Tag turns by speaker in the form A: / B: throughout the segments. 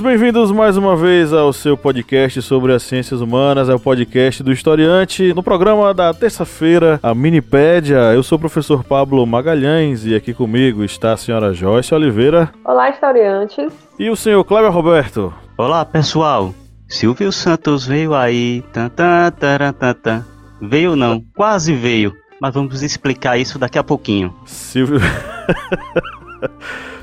A: Bem-vindos mais uma vez ao seu podcast sobre as ciências humanas, é o podcast do Historiante. No programa da terça-feira, a Minipédia, eu sou o professor Pablo Magalhães e aqui comigo está a senhora Joyce Oliveira
B: Olá, historiantes.
A: e o senhor Cléber Roberto.
C: Olá pessoal, Silvio Santos veio aí, tan, tan, taran, tan, tan. veio não, quase veio, mas vamos explicar isso daqui a pouquinho.
A: Silvio.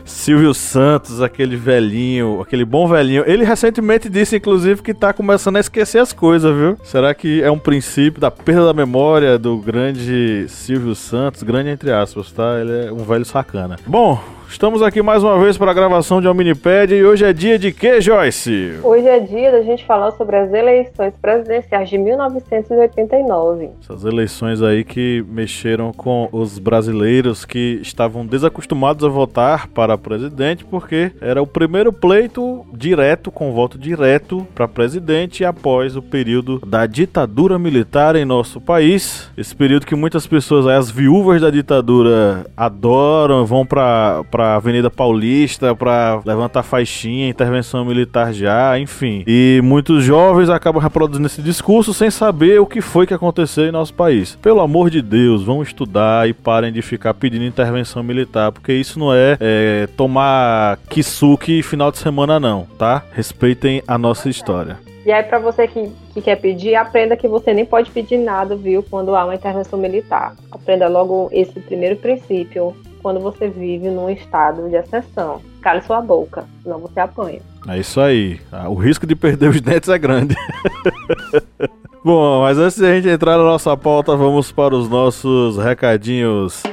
A: Silvio Santos, aquele velhinho, aquele bom velhinho. Ele recentemente disse, inclusive, que tá começando a esquecer as coisas, viu? Será que é um princípio da perda da memória do grande Silvio Santos? Grande entre aspas, tá? Ele é um velho sacana. Bom, estamos aqui mais uma vez para a gravação de uma minipédia e hoje é dia de quê, Joyce?
B: Hoje é dia da gente falar sobre as eleições presidenciais de 1989.
A: Essas eleições aí que mexeram com os brasileiros que estavam desacostumados a votar para presidente, porque era o primeiro pleito direto, com voto direto para presidente após o período da ditadura militar em nosso país. Esse período que muitas pessoas, as viúvas da ditadura, adoram, vão para para Avenida Paulista para levantar faixinha, intervenção militar já, enfim. E muitos jovens acabam reproduzindo esse discurso sem saber o que foi que aconteceu em nosso país. Pelo amor de Deus, vão estudar e parem de ficar pedindo intervenção militar, porque isso não é, é tomar kisuke final de semana não, tá? Respeitem a nossa história.
B: E aí, pra você que, que quer pedir, aprenda que você nem pode pedir nada, viu, quando há uma intervenção militar. Aprenda logo esse primeiro princípio quando você vive num estado de exceção. Cale sua boca, senão você apanha.
A: É isso aí. Ah, O risco de perder os dentes é grande. Bom, mas antes de a gente entrar na nossa pauta, vamos para os nossos recadinhos.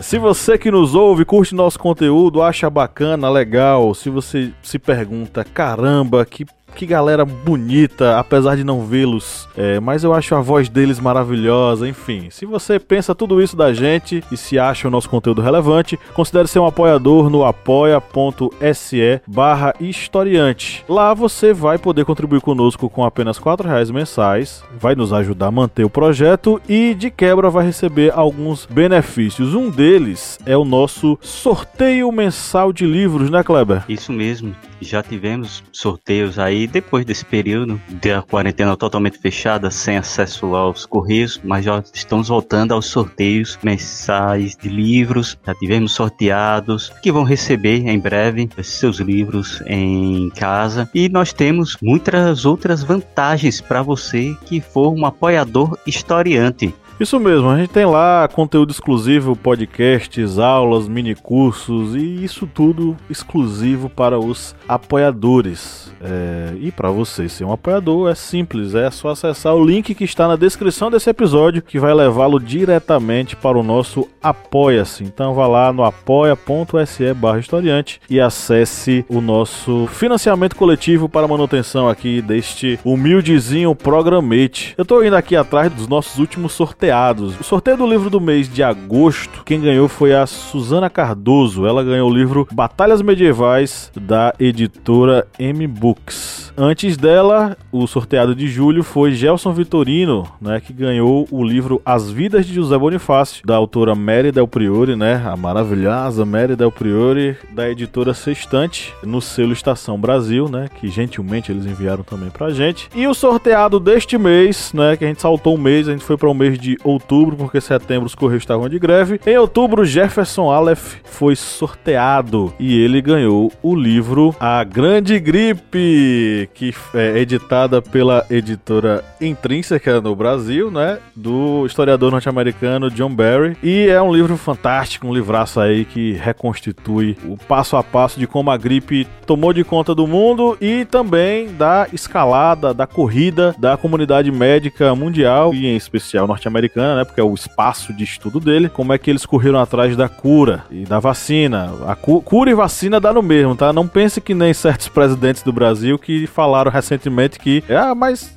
A: Se você que nos ouve, curte nosso conteúdo, acha bacana, legal, se você se pergunta, caramba, que que galera bonita, apesar de não vê-los, é, mas eu acho a voz deles maravilhosa, enfim. Se você pensa tudo isso da gente e se acha o nosso conteúdo relevante, considere ser um apoiador no apoia.se barra historiante. Lá você vai poder contribuir conosco com apenas R$ reais mensais, vai nos ajudar a manter o projeto e de quebra vai receber alguns benefícios. Um deles é o nosso sorteio mensal de livros, né Kleber?
C: Isso mesmo, já tivemos sorteios aí depois desse período da quarentena totalmente fechada, sem acesso aos correios, mas já estamos voltando aos sorteios mensais de livros, já tivemos sorteados que vão receber em breve seus livros em casa e nós temos muitas outras vantagens para você que for um apoiador historiante.
A: Isso mesmo, a gente tem lá conteúdo exclusivo, podcasts, aulas, mini cursos e isso tudo exclusivo para os apoiadores. É, e para você ser um apoiador é simples, é só acessar o link que está na descrição desse episódio que vai levá-lo diretamente para o nosso Apoia-se. Então vá lá no apoia.se barra historiante e acesse o nosso financiamento coletivo para manutenção aqui deste humildezinho programete. Eu estou indo aqui atrás dos nossos últimos sorteados. O sorteio do livro do mês de agosto, quem ganhou foi a Suzana Cardoso. Ela ganhou o livro Batalhas Medievais da editora M Books. Antes dela, o sorteado de julho foi Gelson Vitorino, né, que ganhou o livro As Vidas de José Bonifácio, da autora Mary Del Priore, né, a maravilhosa Mary Del Priore, da editora Sextante, no selo Estação Brasil, né, que gentilmente eles enviaram também pra gente. E o sorteado deste mês, né, que a gente saltou um mês, a gente foi para o mês de outubro, porque setembro os Correios estavam de greve. Em outubro, Jefferson Aleph foi sorteado e ele ganhou o livro A Grande Gripe, que é editada pela editora Intrínseca no Brasil, né? Do historiador norte-americano John Barry. E é um livro fantástico, um livraço aí que reconstitui o passo a passo de como a gripe tomou de conta do mundo e também da escalada, da corrida da comunidade médica mundial e em especial norte-americana, né? Porque é o espaço de estudo dele. Como é que eles correram atrás da cura e da vacina. A cu cura e vacina dá no mesmo, tá? Não pense que nem certos presidentes do Brasil que falaram recentemente que, ah, mas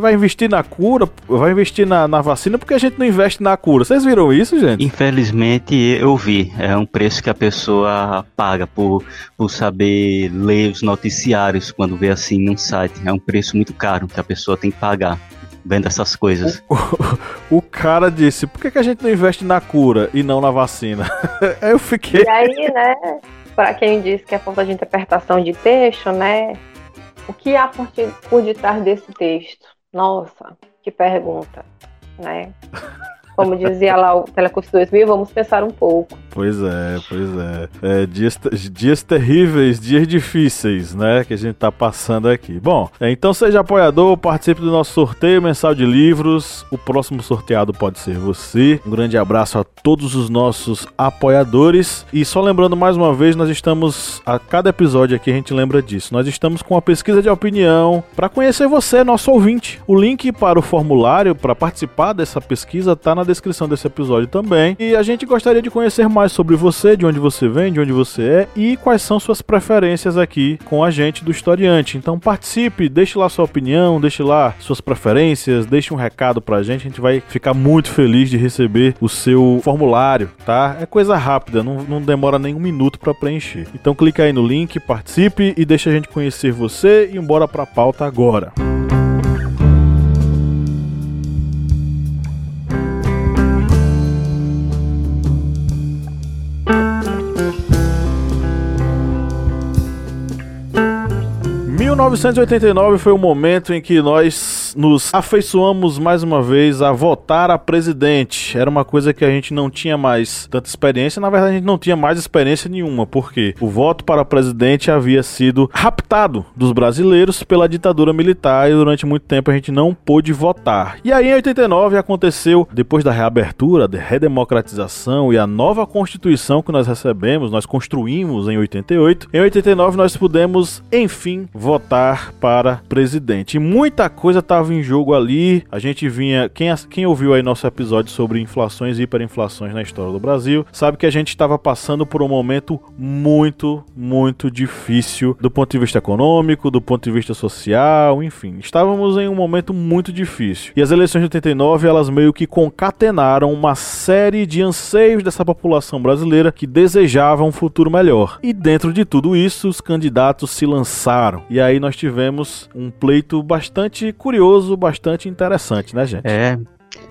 A: vai investir na cura, vai investir na, na vacina porque a gente não investe na cura. Vocês viram isso, gente?
C: Infelizmente eu vi. É um preço que a pessoa paga por, por saber ler os noticiários quando vê assim num site. É um preço muito caro que a pessoa tem que pagar vendo essas coisas.
A: O, o, cara disse: por que, que a gente não investe na cura e não na vacina? eu fiquei.
B: E aí, né? Para quem diz que é falta de interpretação de texto, né? O que há por, por detrás desse texto? Nossa, que pergunta, né? Como dizia lá o Telecurso 2000, vamos pensar um pouco.
A: Pois é, pois é. é dias, dias terríveis, dias difíceis, né? Que a gente tá passando aqui. Bom, é, então seja apoiador, participe do nosso sorteio mensal de livros. O próximo sorteado pode ser você. Um grande abraço a todos os nossos apoiadores. E só lembrando mais uma vez, nós estamos. A cada episódio aqui a gente lembra disso. Nós estamos com uma pesquisa de opinião para conhecer você, nosso ouvinte. O link para o formulário para participar dessa pesquisa tá na descrição desse episódio também. E a gente gostaria de conhecer mais sobre você, de onde você vem, de onde você é e quais são suas preferências aqui com a gente do Historiante. Então participe, deixe lá sua opinião, deixe lá suas preferências, deixe um recado pra gente. A gente vai ficar muito feliz de receber o seu formulário, tá? É coisa rápida, não, não demora nem um minuto para preencher. Então clica aí no link, participe e deixe a gente conhecer você e bora pra pauta agora. Música 1989 foi o momento em que nós nos afeiçoamos mais uma vez a votar a presidente. Era uma coisa que a gente não tinha mais tanta experiência, na verdade a gente não tinha mais experiência nenhuma, porque o voto para presidente havia sido raptado dos brasileiros pela ditadura militar e durante muito tempo a gente não pôde votar. E aí em 89 aconteceu, depois da reabertura, da redemocratização e a nova constituição que nós recebemos, nós construímos em 88. Em 89 nós pudemos, enfim, votar para presidente. E muita coisa estava em jogo ali. A gente vinha. Quem, quem ouviu aí nosso episódio sobre inflações e hiperinflações na história do Brasil sabe que a gente estava passando por um momento muito, muito difícil do ponto de vista econômico, do ponto de vista social, enfim. Estávamos em um momento muito difícil. E as eleições de 89 elas meio que concatenaram uma série de anseios dessa população brasileira que desejava um futuro melhor. E dentro de tudo isso, os candidatos se lançaram. E aí nós tivemos um pleito bastante curioso, bastante interessante, né, gente?
C: É.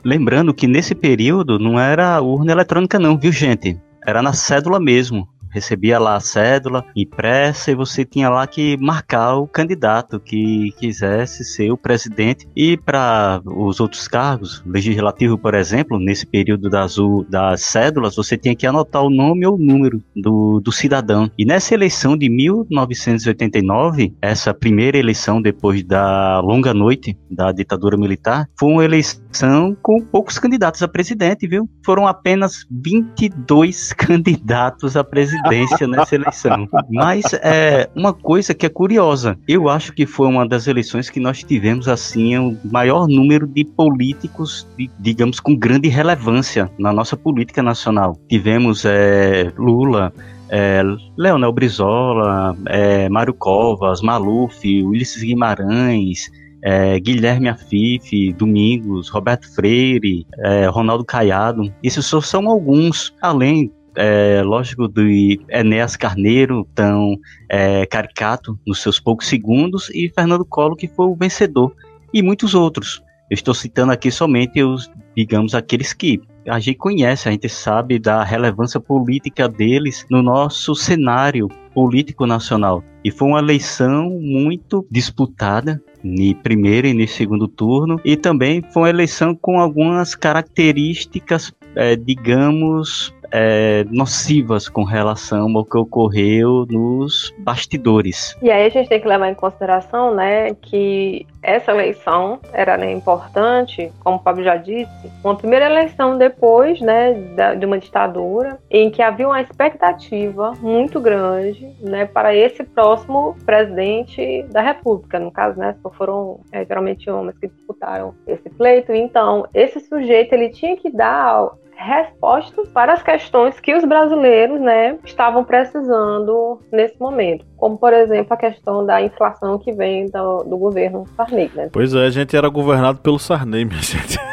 C: Lembrando que nesse período não era urna eletrônica, não, viu, gente? Era na cédula mesmo recebia lá a cédula impressa e você tinha lá que marcar o candidato que quisesse ser o presidente. E para os outros cargos, legislativo, por exemplo, nesse período das, das cédulas, você tinha que anotar o nome ou o número do, do cidadão. E nessa eleição de 1989, essa primeira eleição depois da longa noite da ditadura militar, foi uma eleição com poucos candidatos a presidente, viu? Foram apenas 22 candidatos a presidente presidência nessa eleição. Mas é uma coisa que é curiosa. Eu acho que foi uma das eleições que nós tivemos assim o maior número de políticos, de, digamos, com grande relevância na nossa política nacional. Tivemos é, Lula, é, Leonel Brizola, é, Mário Covas, Maluf, Ulisses Guimarães, é, Guilherme Afife, Domingos, Roberto Freire, é, Ronaldo Caiado. Esses só são alguns, além é, lógico, do Enéas Carneiro, tão é, caricato nos seus poucos segundos, e Fernando Collor, que foi o vencedor, e muitos outros. Eu estou citando aqui somente os, digamos, aqueles que a gente conhece, a gente sabe da relevância política deles no nosso cenário político nacional. E foi uma eleição muito disputada, no primeiro e no segundo turno, e também foi uma eleição com algumas características, é, digamos, é, nocivas com relação ao que ocorreu nos bastidores.
B: E aí a gente tem que levar em consideração, né, que essa eleição era né, importante, como o Pablo já disse, uma primeira eleição depois, né, da, de uma ditadura, em que havia uma expectativa muito grande, né, para esse próximo presidente da República, no caso, né, foram é, geralmente homens que disputaram esse pleito. Então, esse sujeito ele tinha que dar respostas para as questões que os brasileiros né, estavam precisando nesse momento. Como, por exemplo, a questão da inflação que vem do, do governo Sarney. Né?
A: Pois é, a gente era governado pelo Sarney, minha gente.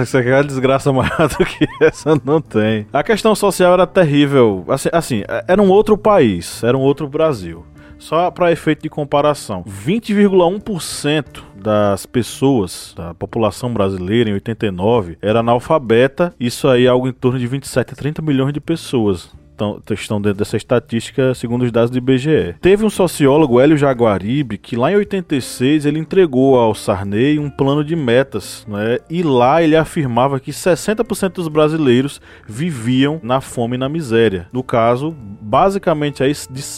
A: Essa aqui é uma desgraça maior do que essa não tem. A questão social era terrível. Assim, assim, era um outro país, era um outro Brasil. Só para efeito de comparação, 20,1% das pessoas, da população brasileira em 89, era analfabeta. Isso aí é algo em torno de 27 a 30 milhões de pessoas estão dentro dessa estatística segundo os dados do IBGE. Teve um sociólogo, Hélio Jaguaribe, que lá em 86 ele entregou ao Sarney um plano de metas, né? E lá ele afirmava que 60% dos brasileiros viviam na fome e na miséria. No caso, basicamente aí,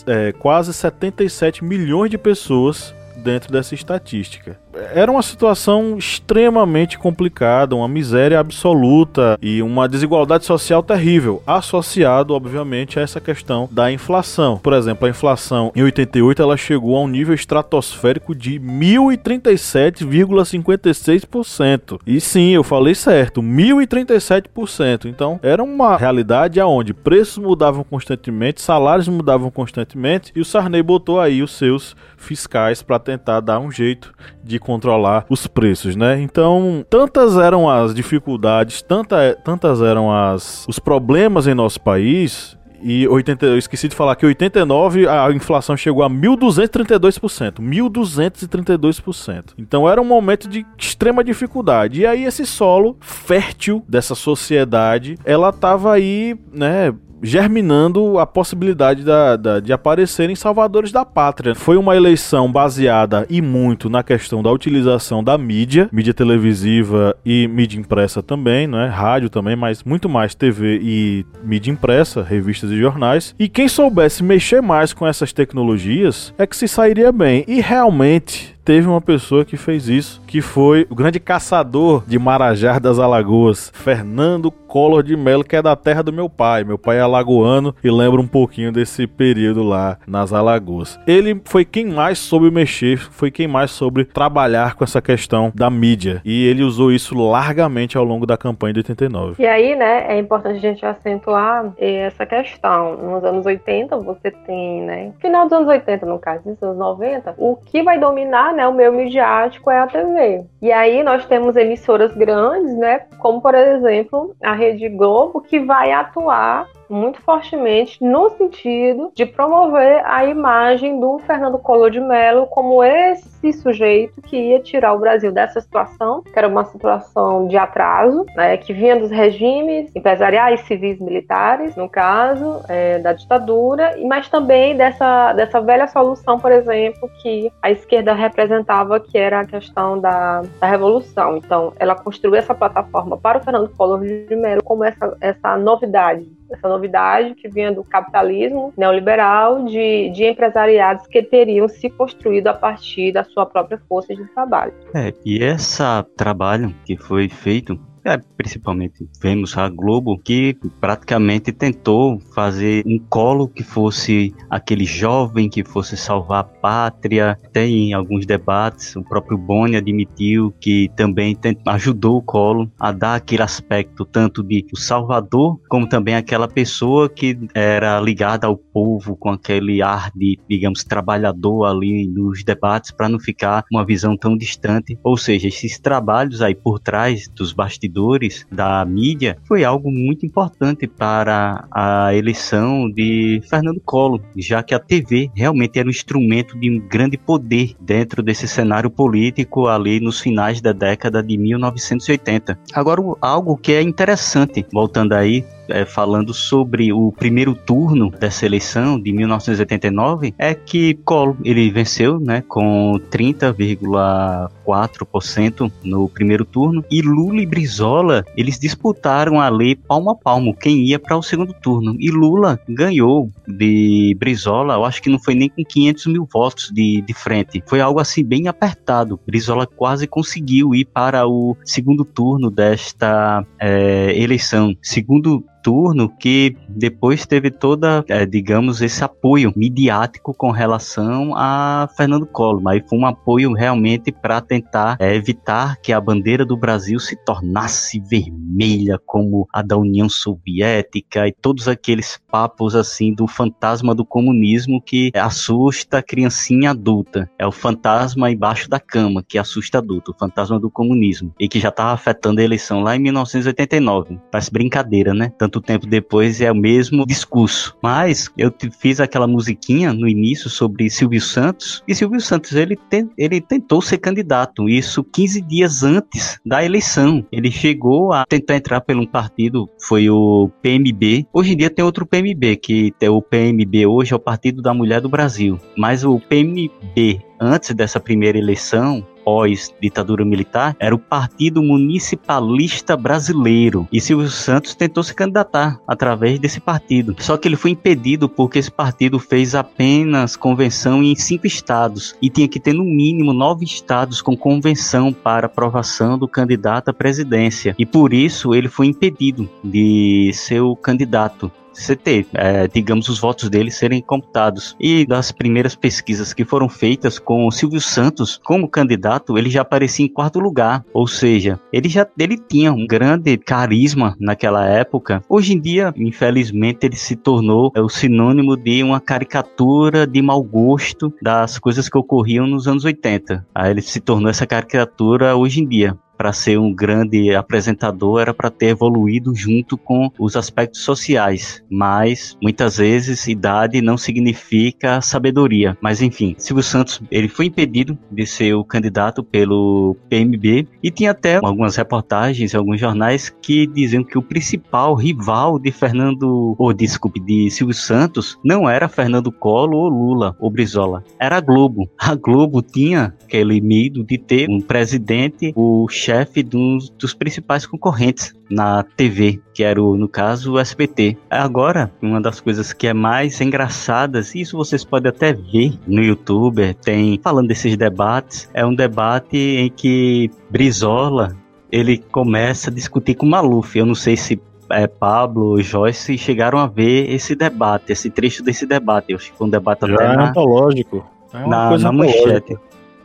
A: é, quase 77 milhões de pessoas dentro dessa estatística era uma situação extremamente complicada, uma miséria absoluta e uma desigualdade social terrível, associado, obviamente, a essa questão da inflação. Por exemplo, a inflação em 88 ela chegou a um nível estratosférico de 1037,56%. E sim, eu falei certo, 1037%. Então, era uma realidade aonde preços mudavam constantemente, salários mudavam constantemente e o Sarney botou aí os seus fiscais para tentar dar um jeito de controlar os preços, né? Então, tantas eram as dificuldades, tanta, tantas eram as, os problemas em nosso país e 80, eu esqueci de falar que 89 a inflação chegou a 1232%, 1232%. Então era um momento de extrema dificuldade. E aí esse solo fértil dessa sociedade, ela tava aí, né, germinando a possibilidade da, da, de aparecerem salvadores da pátria. Foi uma eleição baseada e muito na questão da utilização da mídia, mídia televisiva e mídia impressa também, né? rádio também, mas muito mais TV e mídia impressa, revistas e jornais. E quem soubesse mexer mais com essas tecnologias é que se sairia bem. E realmente teve uma pessoa que fez isso, que foi o grande caçador de Marajá das Alagoas, Fernando Collor de Mello, que é da terra do meu pai. Meu pai é alagoano e lembra um pouquinho desse período lá nas Alagoas. Ele foi quem mais soube mexer, foi quem mais soube trabalhar com essa questão da mídia. E ele usou isso largamente ao longo da campanha de 89.
B: E aí, né, é importante a gente acentuar essa questão. Nos anos 80, você tem, né, final dos anos 80, no caso, dos anos 90, o que vai dominar, né, o meio midiático é a TV. E aí nós temos emissoras grandes, né, como por exemplo a Rede Globo, que vai atuar muito fortemente no sentido de promover a imagem do Fernando Collor de Mello como esse sujeito que ia tirar o Brasil dessa situação, que era uma situação de atraso, né, que vinha dos regimes empresariais, civis, militares, no caso é, da ditadura, mas também dessa, dessa velha solução, por exemplo, que a esquerda representava, que era a questão da, da revolução. Então, ela construiu essa plataforma para o Fernando Collor de Mello como essa, essa novidade essa novidade que vinha do capitalismo neoliberal, de, de empresariados que teriam se construído a partir da sua própria força de trabalho.
C: É, e esse trabalho que foi feito é, principalmente vemos a Globo que praticamente tentou fazer um colo que fosse aquele jovem que fosse salvar a pátria. Tem alguns debates, o próprio Boni admitiu que também ajudou o colo a dar aquele aspecto tanto de o salvador como também aquela pessoa que era ligada ao povo com aquele ar de, digamos, trabalhador ali nos debates para não ficar uma visão tão distante. Ou seja, esses trabalhos aí por trás dos bastidores bastidores da mídia foi algo muito importante para a eleição de Fernando Collor, já que a TV realmente era um instrumento de um grande poder dentro desse cenário político ali nos finais da década de 1980. Agora, algo que é interessante, voltando aí é, falando sobre o primeiro turno dessa eleição de 1989, é que Collor ele venceu, né, com 30,4% no primeiro turno e Lula e Brizola eles disputaram a lei palmo a palmo quem ia para o segundo turno e Lula ganhou de Brizola, eu acho que não foi nem com 500 mil votos de, de frente, foi algo assim bem apertado. Brizola quase conseguiu ir para o segundo turno desta é, eleição. Segundo turno que depois teve toda, é, digamos, esse apoio midiático com relação a Fernando Collor, mas foi um apoio realmente para tentar é, evitar que a bandeira do Brasil se tornasse vermelha como a da União Soviética e todos aqueles papos assim do fantasma do comunismo que assusta a criancinha adulta. É o fantasma embaixo da cama que assusta adulto, o fantasma do comunismo e que já estava afetando a eleição lá em 1989. Parece brincadeira, né? Tanto tanto tempo depois é o mesmo discurso. Mas eu fiz aquela musiquinha no início sobre Silvio Santos, e Silvio Santos ele, tem, ele tentou ser candidato, isso 15 dias antes da eleição. Ele chegou a tentar entrar pelo um partido, foi o PMB. Hoje em dia tem outro PMB, que é o PMB hoje é o Partido da Mulher do Brasil. Mas o PMB antes dessa primeira eleição, pós-ditadura militar era o Partido Municipalista Brasileiro. E Silvio Santos tentou se candidatar através desse partido. Só que ele foi impedido porque esse partido fez apenas convenção em cinco estados e tinha que ter no mínimo nove estados com convenção para aprovação do candidato à presidência. E por isso ele foi impedido de ser o candidato ter, é, digamos, os votos dele serem computados. E das primeiras pesquisas que foram feitas com o Silvio Santos como candidato, ele já aparecia em quarto lugar, ou seja, ele já ele tinha um grande carisma naquela época. Hoje em dia, infelizmente, ele se tornou é, o sinônimo de uma caricatura de mau gosto das coisas que ocorriam nos anos 80. Aí ele se tornou essa caricatura hoje em dia para ser um grande apresentador era para ter evoluído junto com os aspectos sociais, mas muitas vezes idade não significa sabedoria. Mas enfim, Silvio Santos ele foi impedido de ser o candidato pelo PMB e tinha até algumas reportagens alguns jornais que diziam que o principal rival de Fernando, ou desculpe, de Silvio Santos não era Fernando Collor ou Lula ou Brizola, era a Globo. A Globo tinha aquele medo de ter um presidente, o chefe chefe dos, dos principais concorrentes na TV, que era, o, no caso, o SBT. Agora, uma das coisas que é mais engraçadas, e isso vocês podem até ver no YouTube, tem, falando desses debates, é um debate em que Brizola, ele começa a discutir com Maluf. Eu não sei se é, Pablo e Joyce chegaram a ver esse debate, esse trecho desse debate. Eu acho que foi um debate
A: Já
C: até
A: é
C: na,
A: antológico. É
C: na, na manchete.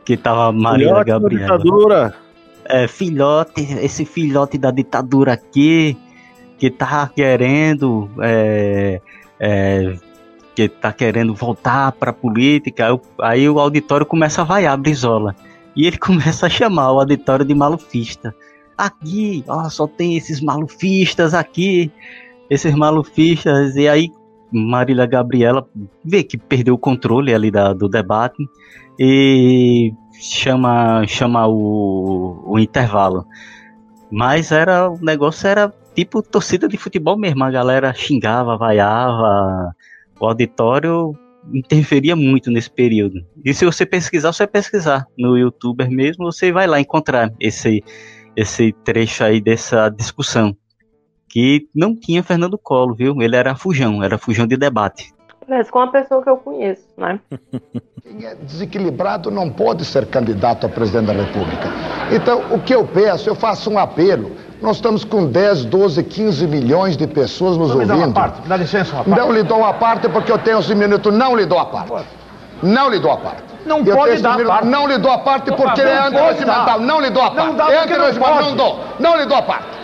C: Que tava Maria Gabriela.
A: Ditadura
C: é, filhote, esse filhote da ditadura aqui, que tá querendo. É, é, que tá querendo voltar pra política, aí o auditório começa a vaiar Brizola. E ele começa a chamar o auditório de malufista. Aqui, ó, só tem esses malufistas aqui, esses malufistas. E aí Marília Gabriela vê que perdeu o controle ali da, do debate e chama, chama o, o intervalo. Mas era o negócio era tipo torcida de futebol mesmo. A galera xingava, vaiava. O auditório interferia muito nesse período. E se você pesquisar, você pesquisar no youtuber mesmo, você vai lá encontrar esse, esse trecho aí dessa discussão. Que não tinha Fernando Collor, viu? Ele era fujão, era fujão de debate.
B: Parece com uma pessoa que eu conheço, né?
D: Quem é desequilibrado não pode ser candidato a presidente da República. Então, o que eu peço, eu faço um apelo. Nós estamos com 10, 12, 15 milhões de pessoas nos
E: não
D: ouvindo.
E: Me dá, uma parte, dá licença, uma
D: parte. Não lhe dou a parte porque eu tenho esse minuto. Não lhe dou a parte. Não lhe dou a parte.
E: Não eu pode dar a parte.
D: Não lhe dou a parte porque ele é antirregimental. Não lhe dou a parte.
E: Não dá
D: antirregimental. Não dou. Não lhe dou a parte.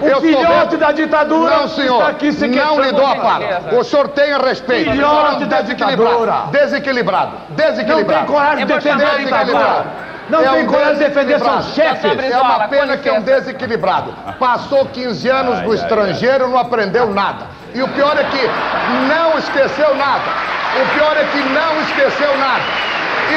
E: O eu filhote da ditadura
D: não, senhor,
E: está aqui se
D: Não lhe dou a parte. O senhor tenha respeito.
E: Filhote da ditadura.
D: Desequilibrado. Desequilibrado.
E: Não tem coragem de defender a ditadura. Não é tem um coragem de defender seus chefes.
D: É uma pena que é um desequilibrado. Passou 15 anos no estrangeiro, não aprendeu nada. E o pior é que não esqueceu nada. O pior é que não esqueceu nada.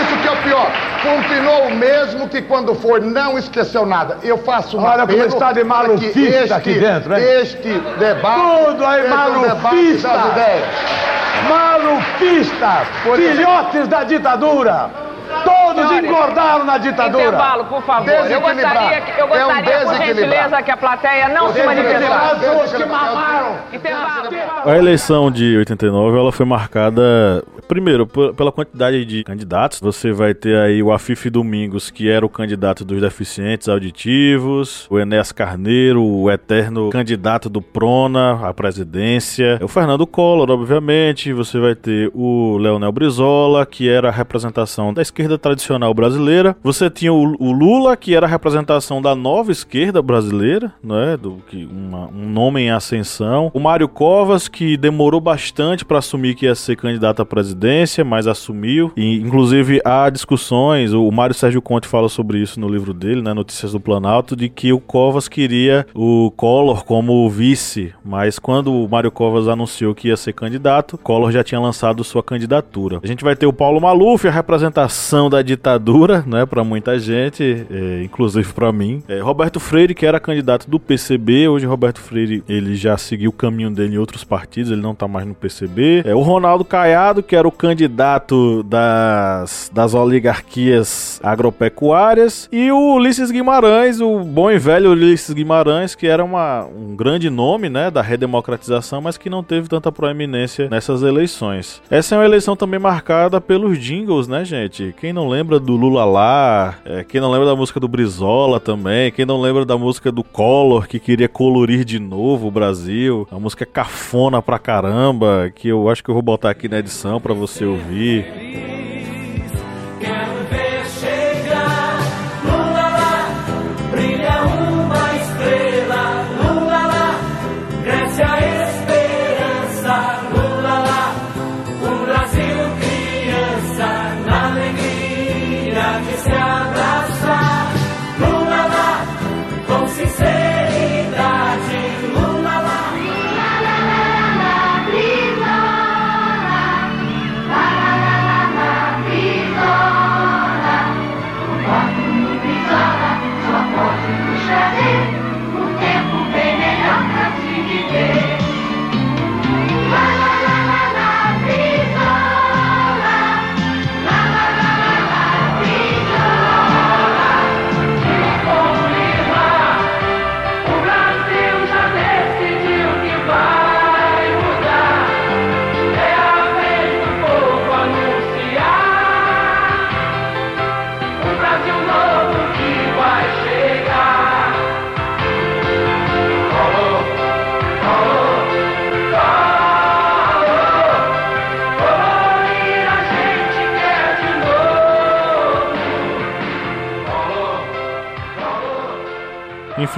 D: Isso que é o pior. Continuou o mesmo que quando for, não esqueceu nada. Eu faço um
E: Olha como está de malufista
D: este,
E: aqui dentro, hein?
D: Este debate
E: Tudo aí
D: um
E: malufista. Malufistas! Filhotes da ditadura! Todos
F: Senhores,
E: engordaram na ditadura!
F: Intervalo, por favor. Eu gostaria, que- eu
D: É um
F: gostaria por gentileza, que a plateia não se manifestasse.
E: Desequilibrados são os que mamaram!
F: Intervalo.
A: A eleição de 89 ela foi marcada, primeiro, pela quantidade de candidatos. Você vai ter aí o Afif Domingos, que era o candidato dos deficientes auditivos, o Enéas Carneiro, o eterno candidato do Prona à presidência, o Fernando Collor, obviamente. Você vai ter o Leonel Brizola, que era a representação da esquerda tradicional brasileira. Você tinha o, Lula, que era a representação da nova esquerda brasileira, né? Do que uma- um nome em ascensão. O Mário Covas, que demorou bastante para assumir que ia ser candidato à presidência, mas assumiu. E, inclusive, há discussões, o Mário Sérgio Conte fala sobre isso no livro dele, né? Notícias do Planalto, de que o Covas queria o Collor como vice, mas quando o Mário Covas anunciou que ia ser candidato, Collor já tinha lançado sua candidatura. A gente vai ter o Paulo Maluf, a representação da ditadura, né, para muita gente, é, inclusive para mim. É, Roberto Freire, que era candidato do PCB, hoje Roberto Freire ele já seguiu o caminho dele em outros partidos, ele não tá mais no PCB. É, o Ronaldo Caiado, que era o candidato das, das oligarquias agropecuárias, e o Ulisses Guimarães, o bom e velho Ulisses Guimarães, que era uma, um grande nome, né, da redemocratização, mas que não teve tanta proeminência nessas eleições. Essa é uma eleição também marcada pelos jingles, né, gente? Quem não lembra do Lula lá, é, quem não lembra da música do Brizola também, quem não lembra da música do Collor, que queria colorir de novo o Brasil, a música é cafona pra caramba, que eu acho que eu vou botar aqui na edição pra você ouvir.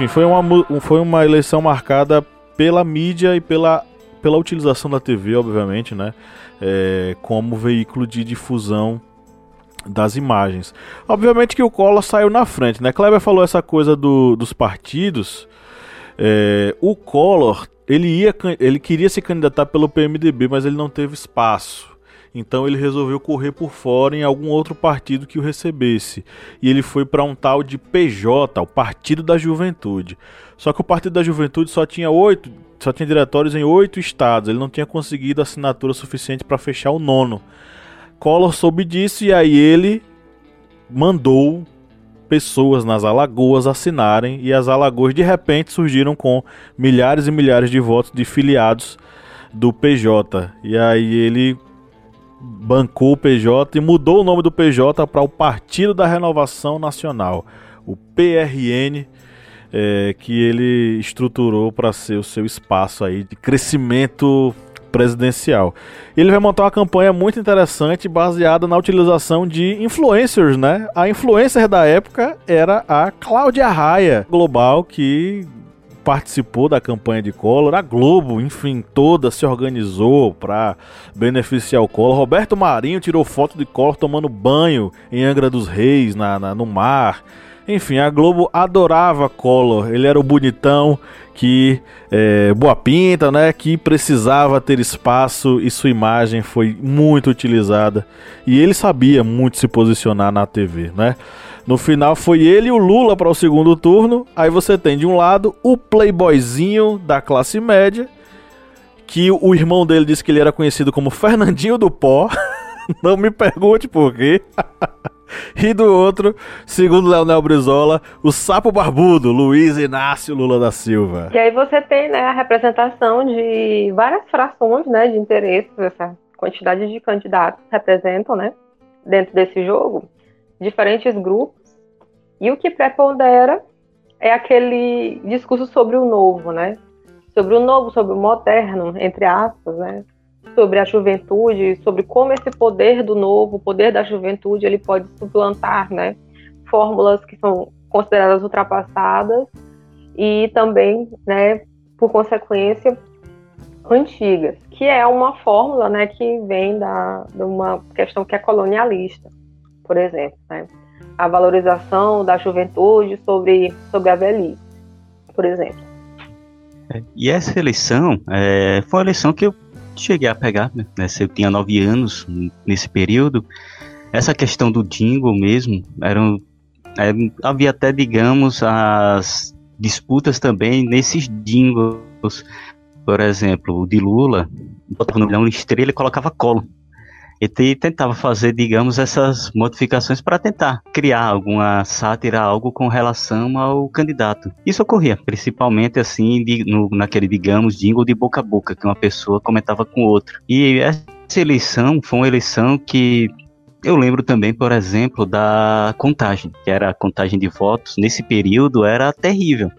A: Enfim, foi uma, foi uma eleição marcada pela mídia e pela, pela utilização da TV, obviamente, né? É, como veículo de difusão das imagens. Obviamente que o Collor saiu na frente, né? Kleber falou essa coisa do- dos partidos. É, o Collor, ele, ia, ele queria se candidatar pelo PMDB, mas ele não teve espaço. Então ele resolveu correr por fora em algum outro partido que o recebesse. E ele foi para um tal de PJ, o Partido da Juventude. Só que o Partido da Juventude só tinha oito, só tinha diretórios em oito estados. Ele não tinha conseguido assinatura suficiente para fechar o nono. Collor soube disso e aí ele mandou pessoas nas Alagoas assinarem e as Alagoas de repente surgiram com milhares e milhares de votos de filiados do PJ. E aí ele bancou o PJ e mudou o nome do PJ para o Partido da Renovação Nacional, o PRN, é, que ele estruturou para ser o seu espaço aí de crescimento presidencial. Ele vai montar uma campanha muito interessante baseada na utilização de influencers, né? A influencer da época era a Cláudia Raia, global, que participou da campanha de Collor, a Globo, enfim, toda se organizou para beneficiar o Collor. Roberto Marinho tirou foto de Collor tomando banho em Angra dos Reis, na, na- no mar. Enfim, a Globo adorava Collor. Ele era o bonitão que é, boa pinta, né? Que precisava ter espaço e sua imagem foi muito utilizada. E ele sabia muito se posicionar na TV, né? No final foi ele e o Lula para o segundo turno. Aí você tem de um lado o playboyzinho da classe média, que o irmão dele disse que ele era conhecido como Fernandinho do Pó. Não me pergunte por quê. e do outro, segundo Leonel Brizola, o sapo barbudo, Luiz Inácio Lula da Silva.
B: E aí você tem né, a representação de várias frações né, de interesses, essa quantidade de candidatos representam né, dentro desse jogo diferentes grupos, e o que prepondera é aquele discurso sobre o novo, né? Sobre o novo, sobre o moderno, entre aspas, né? Sobre a juventude, sobre como esse poder do novo, o poder da juventude, ele pode suplantar, né? Fórmulas que são consideradas ultrapassadas e também, né, por consequência, antigas, que é uma fórmula, né, que vem da, de uma questão que é colonialista por exemplo, né? a valorização da juventude sobre, sobre a velhice, por exemplo.
C: É, e essa eleição é, foi uma eleição que eu cheguei a pegar, né? Eu tinha nove anos nesse período. Essa questão do jingle mesmo, eram, era, havia até, digamos, as disputas também nesses jingles. Por exemplo, o de Lula, botava no milhão estrela e colocava colo e tentava fazer, digamos, essas modificações para tentar criar alguma sátira, algo com relação ao candidato. Isso ocorria principalmente assim, de, no, naquele, digamos, jingle de boca a boca, que uma pessoa comentava com outra. E essa eleição foi uma eleição que eu lembro também, por exemplo, da contagem, que era a contagem de votos. Nesse período era terrível.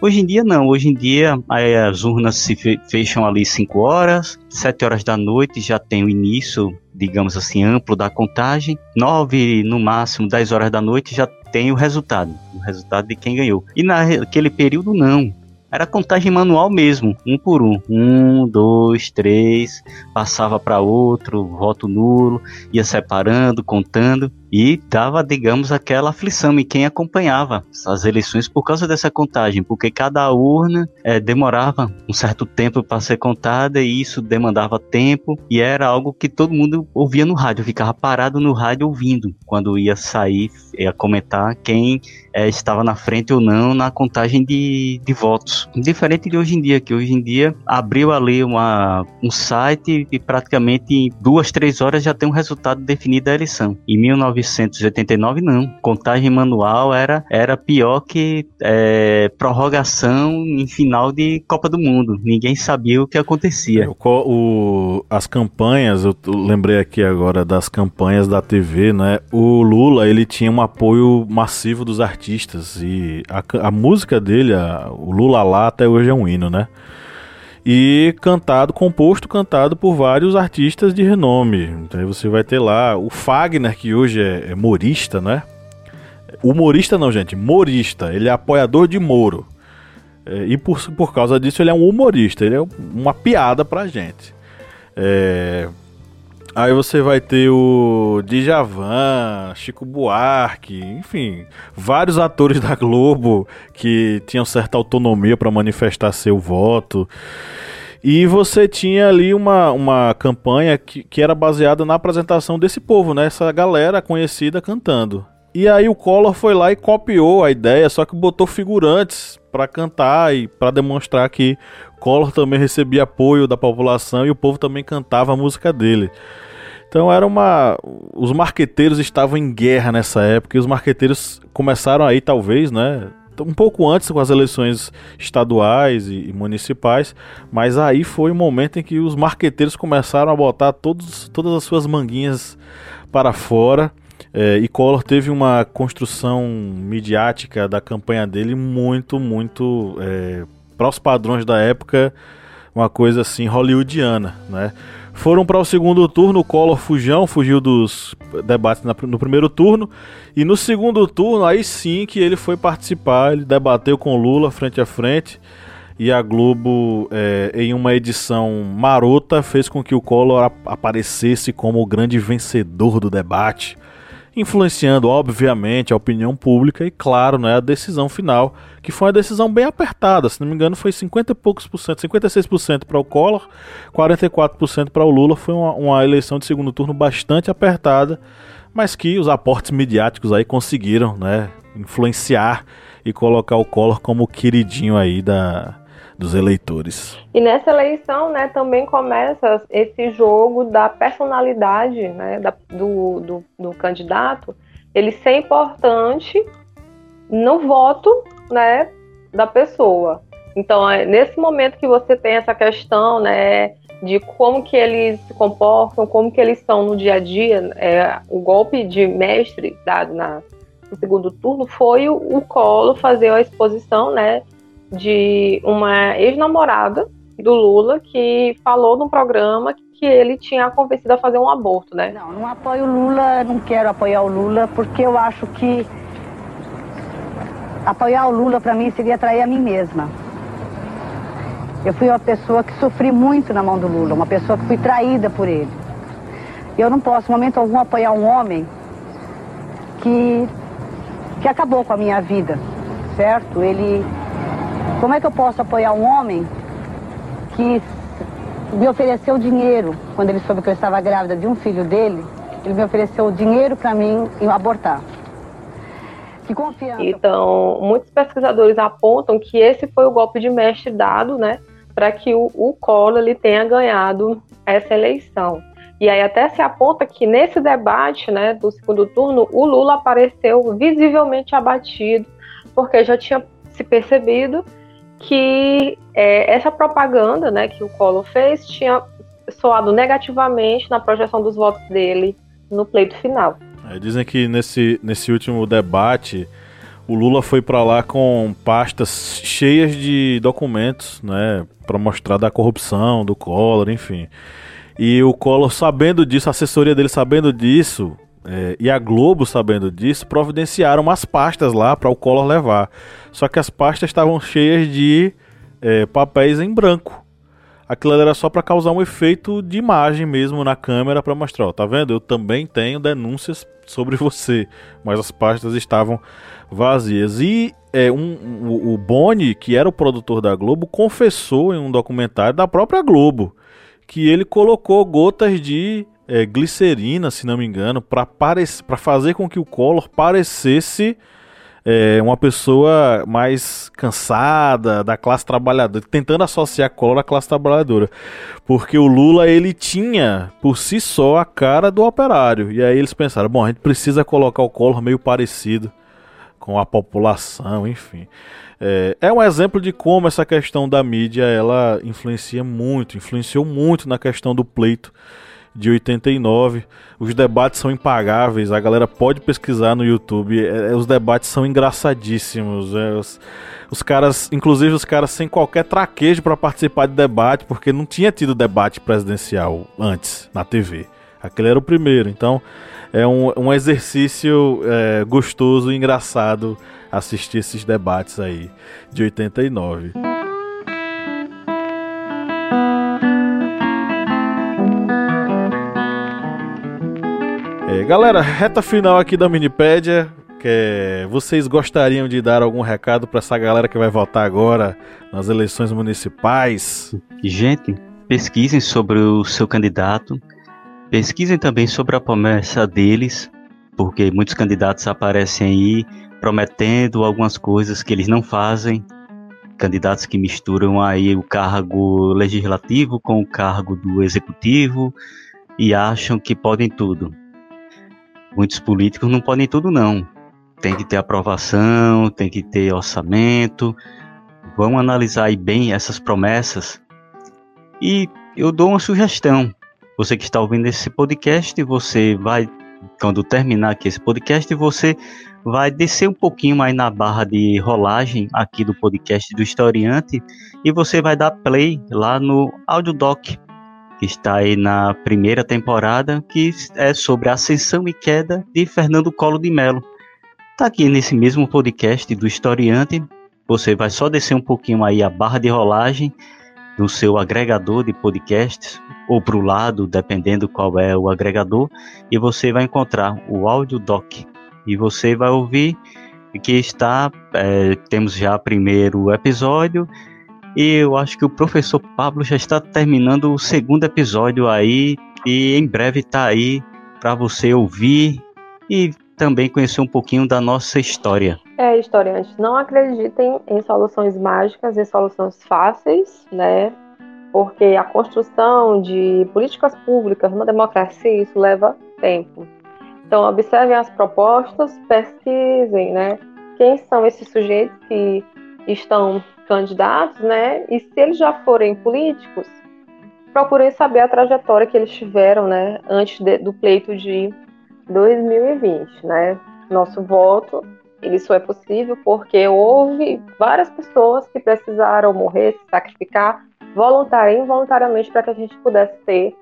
C: Hoje em dia não, hoje em dia as urnas se fecham ali 5 horas, 7 horas da noite já tem o início, digamos assim, amplo da contagem, 9 no máximo, 10 horas da noite já tem o resultado, o resultado de quem ganhou. E naquele período não, era contagem manual mesmo, um por um. Um, dois, três, passava para outro, voto nulo, ia separando, contando. E dava, digamos, aquela aflição em quem acompanhava as eleições por causa dessa contagem, porque cada urna é, demorava um certo tempo para ser contada e isso demandava tempo e era algo que todo mundo ouvia no rádio, ficava parado no rádio ouvindo quando ia sair, ia comentar quem é, estava na frente ou não na contagem de, de votos. Diferente de hoje em dia, que hoje em dia abriu ali uma, um site e praticamente em duas, três horas já tem um resultado definido da eleição. Em 1989 não. Contagem manual era, era pior que é, prorrogação em final de Copa do Mundo. Ninguém sabia o que acontecia.
A: O, o, as campanhas, eu lembrei aqui agora das campanhas da TV, né? O Lula ele tinha um apoio massivo dos artistas e a, a música dele, a, o Lula lá até hoje é um hino, né? E cantado, composto, cantado por vários artistas de renome. Então você vai ter lá o Fagner, que hoje é, é morista, né? Humorista não, gente, morista. Ele é apoiador de Moro. É, e por, por causa disso ele é um humorista, ele é uma piada pra gente. É, Aí você vai ter o Djavan, Chico Buarque, enfim, vários atores da Globo que tinham certa autonomia para manifestar seu voto. E você tinha ali uma, uma campanha que, que era baseada na apresentação desse povo, né? Essa galera conhecida cantando. E aí o Collor foi lá e copiou a ideia, só que botou figurantes para cantar e para demonstrar que Collor também recebia apoio da população e o povo também cantava a música dele. Então era uma. Os marqueteiros estavam em guerra nessa época e os marqueteiros começaram aí, talvez, né? Um pouco antes com as eleições estaduais e, municipais, mas aí foi o momento em que os marqueteiros começaram a botar todos, todas as suas manguinhas para fora. É, e Collor teve uma construção midiática da campanha dele muito, muito é, para os padrões da época, uma coisa assim hollywoodiana, né? Foram para o segundo turno, o Collor Fujão fugiu dos debates no primeiro turno. E no segundo turno, aí sim que ele foi participar, ele debateu com Lula frente a frente. E a Globo, é, em uma edição marota, fez com que o Collor aparecesse como o grande vencedor do debate. Influenciando, obviamente, a opinião pública e, claro, né, a decisão final, que foi uma decisão bem apertada. Se não me engano, foi 50 e poucos por cento, 56% para o Collor, 44% para o Lula. Foi uma, uma eleição de segundo turno bastante apertada, mas que os aportes midiáticos aí conseguiram, né, influenciar e colocar o Collor como queridinho aí da, dos eleitores.
B: E nessa eleição, né, também começa esse jogo da personalidade, né, da, do, do, do, candidato, ele ser importante no voto, né, da pessoa. Então, é nesse momento que você tem essa questão, né, de como que eles se comportam, como que eles são no dia a dia, é, o golpe de mestre dado na, no segundo turno foi o, o Colo fazer a exposição, né, de uma ex-namorada do Lula que falou num programa que ele tinha convencido a fazer um aborto, né?
G: Não, não apoio o Lula, não quero apoiar o Lula, porque eu acho que apoiar o Lula para mim seria trair a mim mesma. Eu fui uma pessoa que sofri muito na mão do Lula, uma pessoa que fui traída por ele. Eu não posso, em momento algum, apoiar um homem que, que acabou com a minha vida, certo? Ele como é que eu posso apoiar um homem que me ofereceu dinheiro quando ele soube que eu estava grávida de um filho dele? Ele me ofereceu dinheiro para mim abortar. Que confiança.
B: Então, muitos pesquisadores apontam que esse foi o golpe de mestre dado, né, para que o, o Collor ele tenha ganhado essa eleição. E aí até se aponta que nesse debate, né, do segundo turno, o Lula apareceu visivelmente abatido, porque já tinha se percebido que é, essa propaganda né, que o Collor fez tinha soado negativamente na projeção dos votos dele no pleito final.
A: É, dizem que nesse, nesse último debate o Lula foi para lá com pastas cheias de documentos, né, para mostrar da corrupção do Collor, enfim. E o Collor sabendo disso, a assessoria dele sabendo disso, é, e a Globo, sabendo disso, providenciaram umas pastas lá para o Collor levar. Só que as pastas estavam cheias de é, papéis em branco. Aquilo era só para causar um efeito de imagem mesmo na câmera para mostrar, ó, tá vendo? Eu também tenho denúncias sobre você, mas as pastas estavam vazias. E é, um, um, o Boni, que era o produtor da Globo, confessou em um documentário da própria Globo que ele colocou gotas de é, glicerina, se não me engano, para fazer com que o Collor parecesse é, uma pessoa mais cansada da classe trabalhadora, tentando associar Collor à classe trabalhadora, porque o Lula ele tinha por si só a cara do operário e aí eles pensaram, bom, a gente precisa colocar o Collor meio parecido com a população, enfim. É, é, um exemplo de como essa questão da mídia ela influencia muito, influenciou muito na questão do pleito de 89. Os debates são impagáveis, a galera pode pesquisar no YouTube. É, é, os debates são engraçadíssimos. É, os, os, caras, inclusive os caras sem qualquer traquejo para participar de debate, porque não tinha tido debate presidencial antes na TV. Aquele era o primeiro. Então é um, um exercício é, gostoso e engraçado assistir esses debates aí de 89. É, galera, reta final aqui da Minipédia. Que vocês gostariam de dar algum recado para essa galera que vai votar agora nas eleições municipais?
C: Gente, pesquisem sobre o seu candidato, pesquisem também sobre a promessa deles, porque muitos candidatos aparecem aí prometendo algumas coisas que eles não fazem. Candidatos que misturam aí o cargo legislativo com o cargo do executivo e acham que podem tudo muitos políticos não podem tudo não. Tem que ter aprovação, tem que ter orçamento. Vamos analisar aí bem essas promessas. E eu dou uma sugestão. Você que está ouvindo esse podcast, você vai, quando terminar aqui esse podcast, você vai descer um pouquinho mais na barra de rolagem aqui do podcast do Historiante e você vai dar play lá no AudioDoc que está aí na primeira temporada, que é sobre a ascensão e queda de Fernando Collor de Mello. Tá aqui nesse mesmo podcast do Historiante. Você vai só descer um pouquinho aí a barra de rolagem no seu agregador de podcasts ou para o lado, dependendo qual é o agregador, e você vai encontrar o áudio doc e você vai ouvir que está é, temos já o primeiro episódio eu acho que o professor Pablo já está terminando o segundo episódio aí e em breve está aí para você ouvir e também conhecer um pouquinho da nossa história.
B: É, historiantes, não acreditem em soluções mágicas e soluções fáceis, né? Porque a construção de políticas públicas numa democracia, isso leva tempo. Então, observem as propostas, pesquisem, né? Quem são esses sujeitos que estão candidatos, né? E se eles já forem políticos, procurem saber a trajetória que eles tiveram, né? Antes de, do pleito de 2020, né? Nosso voto, ele só é possível porque houve várias pessoas que precisaram morrer, se sacrificar voluntária e involuntariamente para que a gente pudesse ter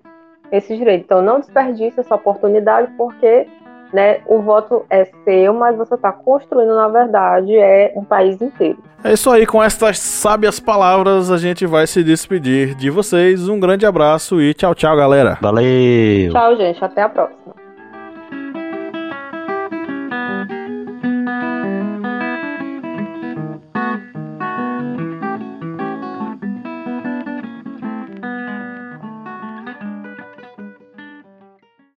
B: esse direito. Então, não desperdice essa oportunidade porque né, o voto é seu, mas você está construindo, na verdade, é um país inteiro.
A: É isso aí, com estas sábias palavras a gente vai se despedir de vocês. Um grande abraço e tchau, tchau, galera.
C: Valeu!
B: Tchau, gente. Até a próxima.